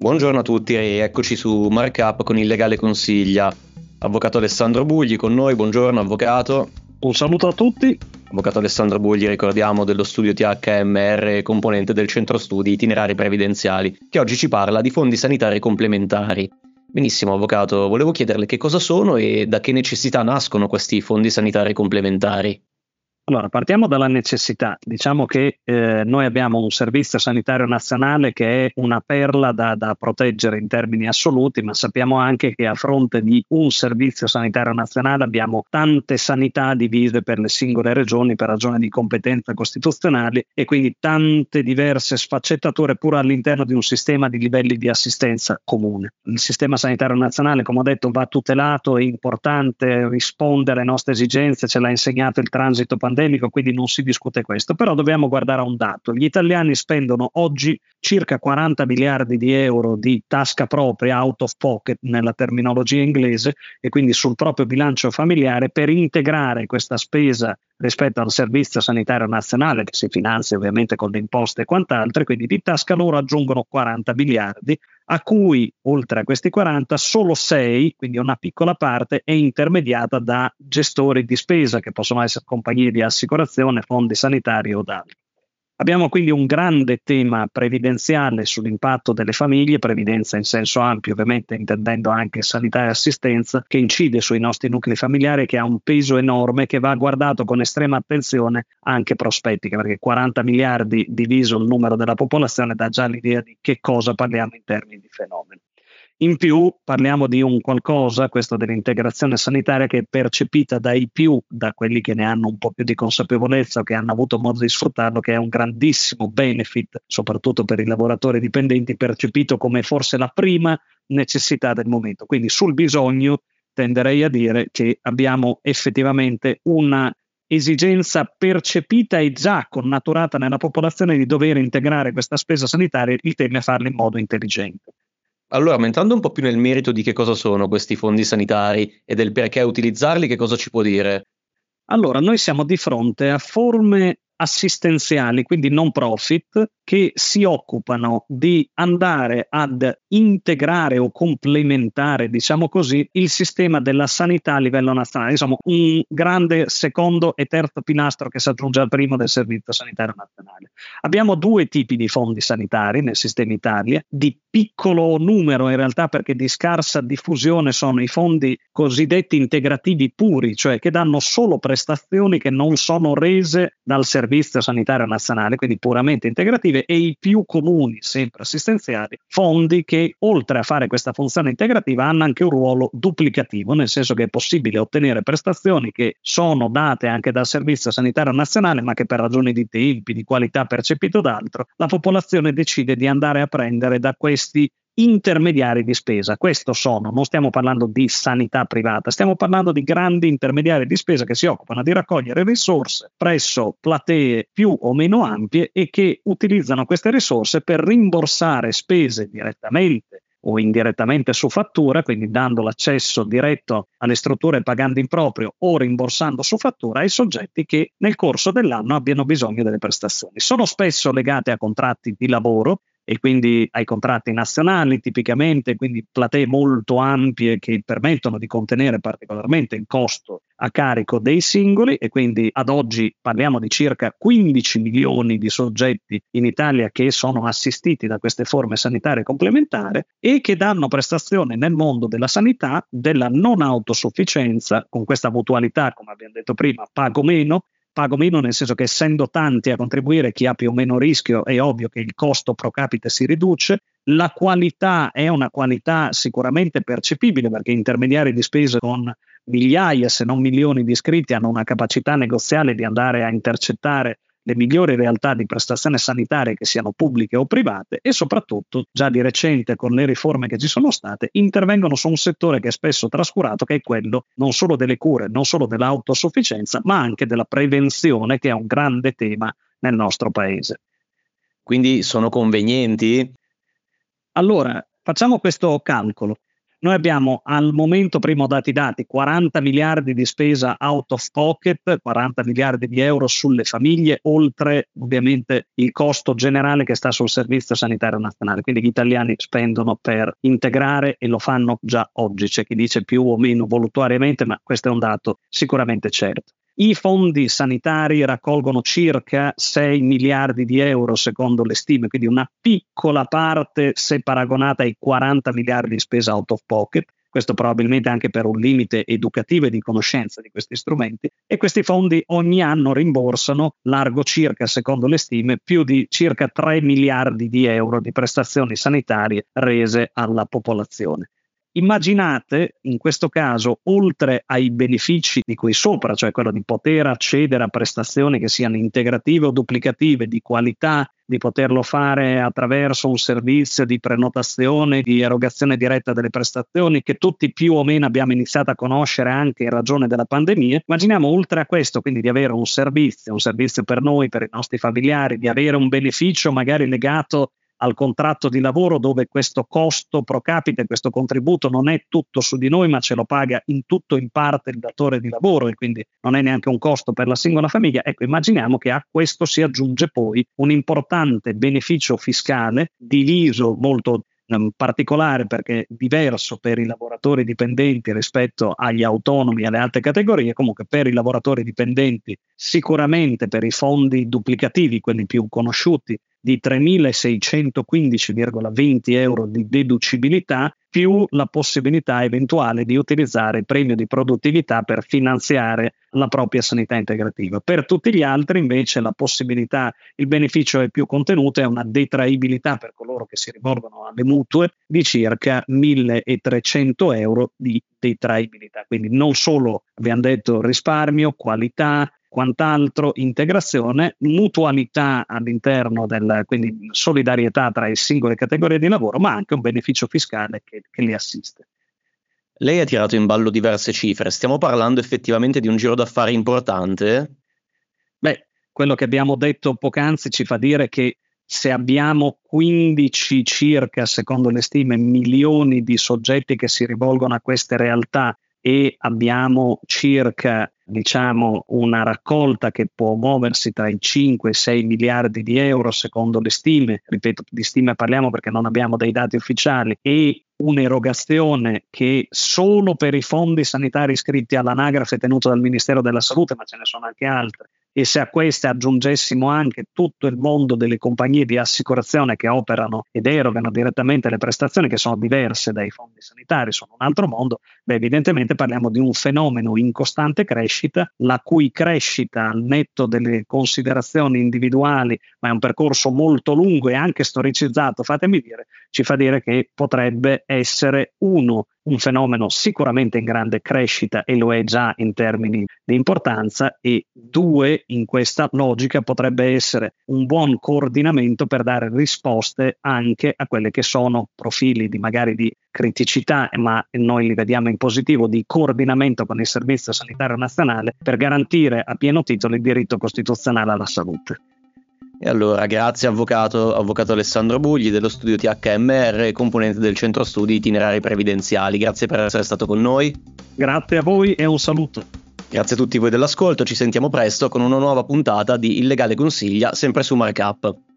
Buongiorno a tutti e eccoci su Markup con il legale consiglia. Avvocato Alessandro Bugli con noi, buongiorno avvocato. Un saluto a tutti. Avvocato Alessandro Bugli, ricordiamo dello studio THMR, componente del centro studi itinerari previdenziali, che oggi ci parla di fondi sanitari complementari. Benissimo, avvocato, volevo chiederle che cosa sono e da che necessità nascono questi fondi sanitari complementari. Allora, partiamo dalla necessità. Diciamo che eh, noi abbiamo un servizio sanitario nazionale che è una perla da, da, proteggere in termini assoluti, ma sappiamo anche che a fronte di un servizio sanitario nazionale abbiamo tante sanità divise per le singole regioni per ragione di competenze costituzionali e quindi tante diverse sfaccettature pure all'interno di un sistema di livelli di assistenza comune. Il sistema sanitario nazionale, come ho detto, va tutelato, è importante rispondere alle nostre esigenze, ce l'ha insegnato il transito pandemico pandemico, quindi non si discute questo, però dobbiamo guardare a un dato. Gli italiani spendono oggi circa 40 miliardi di euro di tasca propria, out of pocket nella terminologia inglese, e quindi sul proprio bilancio familiare per integrare questa spesa rispetto al servizio sanitario nazionale che si finanzia ovviamente con le imposte e quant'altro, quindi di tasca loro aggiungono 40 miliardi, a cui oltre a questi 40 solo 6, quindi una piccola parte, è intermediata da gestori di spesa che possono essere compagnie di assicurazione, fondi sanitari o altri. Abbiamo quindi un grande tema previdenziale sull'impatto delle famiglie, previdenza in senso ampio, ovviamente intendendo anche sanità e assistenza, che incide sui nostri nuclei familiari, che ha un peso enorme che va guardato con estrema attenzione anche prospettica, perché 40 miliardi diviso il numero della popolazione dà già l'idea di che cosa parliamo in termini di fenomeno. In più parliamo di un qualcosa, questo dell'integrazione sanitaria, che è percepita dai più, da quelli che ne hanno un po' più di consapevolezza o che hanno avuto modo di sfruttarlo, che è un grandissimo benefit, soprattutto per i lavoratori dipendenti, percepito come forse la prima necessità del momento. Quindi sul bisogno tenderei a dire che abbiamo effettivamente una esigenza percepita e già connaturata nella popolazione di dover integrare questa spesa sanitaria, il tema è farlo in modo intelligente. Allora, entrando un po' più nel merito di che cosa sono questi fondi sanitari e del perché utilizzarli, che cosa ci può dire? Allora, noi siamo di fronte a forme assistenziali, quindi non profit, che si occupano di andare ad integrare o complementare, diciamo così, il sistema della sanità a livello nazionale, insomma un grande secondo e terzo pilastro che si aggiunge al primo del Servizio Sanitario Nazionale. Abbiamo due tipi di fondi sanitari nel sistema Italia, di piccolo numero in realtà perché di scarsa diffusione sono i fondi cosiddetti integrativi puri, cioè che danno solo prestazioni che non sono rese dal Servizio Sanitario Nazionale, quindi puramente integrative e i più comuni, sempre assistenziali, fondi che oltre a fare questa funzione integrativa hanno anche un ruolo duplicativo, nel senso che è possibile ottenere prestazioni che sono date anche dal Servizio Sanitario Nazionale, ma che per ragioni di tempi, di qualità percepito d'altro, la popolazione decide di andare a prendere da questi intermediari di spesa. Questo sono, non stiamo parlando di sanità privata, stiamo parlando di grandi intermediari di spesa che si occupano di raccogliere risorse presso platee più o meno ampie e che utilizzano queste risorse per rimborsare spese direttamente o indirettamente su fattura, quindi dando l'accesso diretto alle strutture pagando in proprio o rimborsando su fattura ai soggetti che nel corso dell'anno abbiano bisogno delle prestazioni. Sono spesso legate a contratti di lavoro e quindi ai contratti nazionali tipicamente, quindi platee molto ampie che permettono di contenere particolarmente il costo a carico dei singoli. E quindi ad oggi parliamo di circa 15 milioni di soggetti in Italia che sono assistiti da queste forme sanitarie complementari e che danno prestazione nel mondo della sanità della non autosufficienza con questa mutualità, come abbiamo detto prima, pago meno pago meno nel senso che essendo tanti a contribuire chi ha più o meno rischio è ovvio che il costo pro capite si riduce, la qualità è una qualità sicuramente percepibile perché intermediari di spesa con migliaia se non milioni di iscritti hanno una capacità negoziale di andare a intercettare le migliori realtà di prestazione sanitarie che siano pubbliche o private e soprattutto già di recente con le riforme che ci sono state intervengono su un settore che è spesso trascurato che è quello non solo delle cure, non solo dell'autosufficienza ma anche della prevenzione che è un grande tema nel nostro paese. Quindi sono convenienti? Allora, facciamo questo calcolo. Noi abbiamo al momento, primo dati dati, 40 miliardi di spesa out of pocket, 40 miliardi di euro sulle famiglie, oltre ovviamente il costo generale che sta sul Servizio Sanitario Nazionale. Quindi gli italiani spendono per integrare e lo fanno già oggi. C'è chi dice più o meno volutariamente, ma questo è un dato sicuramente certo. I fondi sanitari raccolgono circa 6 miliardi di euro secondo le stime, quindi una piccola parte se paragonata ai 40 miliardi di spesa out of pocket, questo probabilmente anche per un limite educativo e di conoscenza di questi strumenti, e questi fondi ogni anno rimborsano, largo circa, secondo le stime, più di circa 3 miliardi di euro di prestazioni sanitarie rese alla popolazione. Immaginate in questo caso, oltre ai benefici di cui sopra, cioè quello di poter accedere a prestazioni che siano integrative o duplicative, di qualità, di poterlo fare attraverso un servizio di prenotazione, di erogazione diretta delle prestazioni che tutti più o meno abbiamo iniziato a conoscere anche in ragione della pandemia. Immaginiamo oltre a questo quindi di avere un servizio, un servizio per noi, per i nostri familiari, di avere un beneficio magari legato al contratto di lavoro dove questo costo pro capite, questo contributo non è tutto su di noi, ma ce lo paga in tutto in parte il datore di lavoro e quindi non è neanche un costo per la singola famiglia. Ecco, immaginiamo che a questo si aggiunge poi un importante beneficio fiscale diviso molto ehm, particolare perché diverso per i lavoratori dipendenti rispetto agli autonomi e alle altre categorie, comunque per i lavoratori dipendenti sicuramente per i fondi duplicativi, quelli più conosciuti, di 3.615,20 euro di deducibilità più la possibilità eventuale di utilizzare il premio di produttività per finanziare la propria sanità integrativa. Per tutti gli altri invece la possibilità, il beneficio è più contenuto, è una detraibilità per coloro che si rivolgono alle mutue di circa 1.300 euro di detraibilità. Quindi non solo abbiamo detto risparmio, qualità, quant'altro, integrazione, mutualità all'interno del, quindi solidarietà tra le singole categorie di lavoro, ma anche un beneficio fiscale che, che li assiste. Lei ha tirato in ballo diverse cifre, stiamo parlando effettivamente di un giro d'affari importante? Beh, quello che abbiamo detto poc'anzi ci fa dire che se abbiamo 15 circa, secondo le stime, milioni di soggetti che si rivolgono a queste realtà e abbiamo circa diciamo, una raccolta che può muoversi tra i 5 e i 6 miliardi di euro secondo le stime, ripeto di stime parliamo perché non abbiamo dei dati ufficiali, e un'erogazione che solo per i fondi sanitari iscritti all'anagrafe tenuto dal Ministero della Salute, ma ce ne sono anche altre, e se a queste aggiungessimo anche tutto il mondo delle compagnie di assicurazione che operano ed erogano direttamente le prestazioni che sono diverse dai fondi sanitari, sono un altro mondo, beh, evidentemente parliamo di un fenomeno in costante crescita, la cui crescita al netto delle considerazioni individuali, ma è un percorso molto lungo e anche storicizzato, fatemi dire, ci fa dire che potrebbe essere uno un fenomeno sicuramente in grande crescita e lo è già in termini di importanza e due in questa logica potrebbe essere un buon coordinamento per dare risposte anche a quelle che sono profili di magari di criticità, ma noi li vediamo in positivo, di coordinamento con il Servizio Sanitario Nazionale per garantire a pieno titolo il diritto costituzionale alla salute. E allora, grazie avvocato, avvocato Alessandro Bugli dello studio THMR, componente del centro studi itinerari previdenziali. Grazie per essere stato con noi. Grazie a voi e un saluto. Grazie a tutti voi dell'ascolto, ci sentiamo presto con una nuova puntata di Illegale Consiglia, sempre su Markup.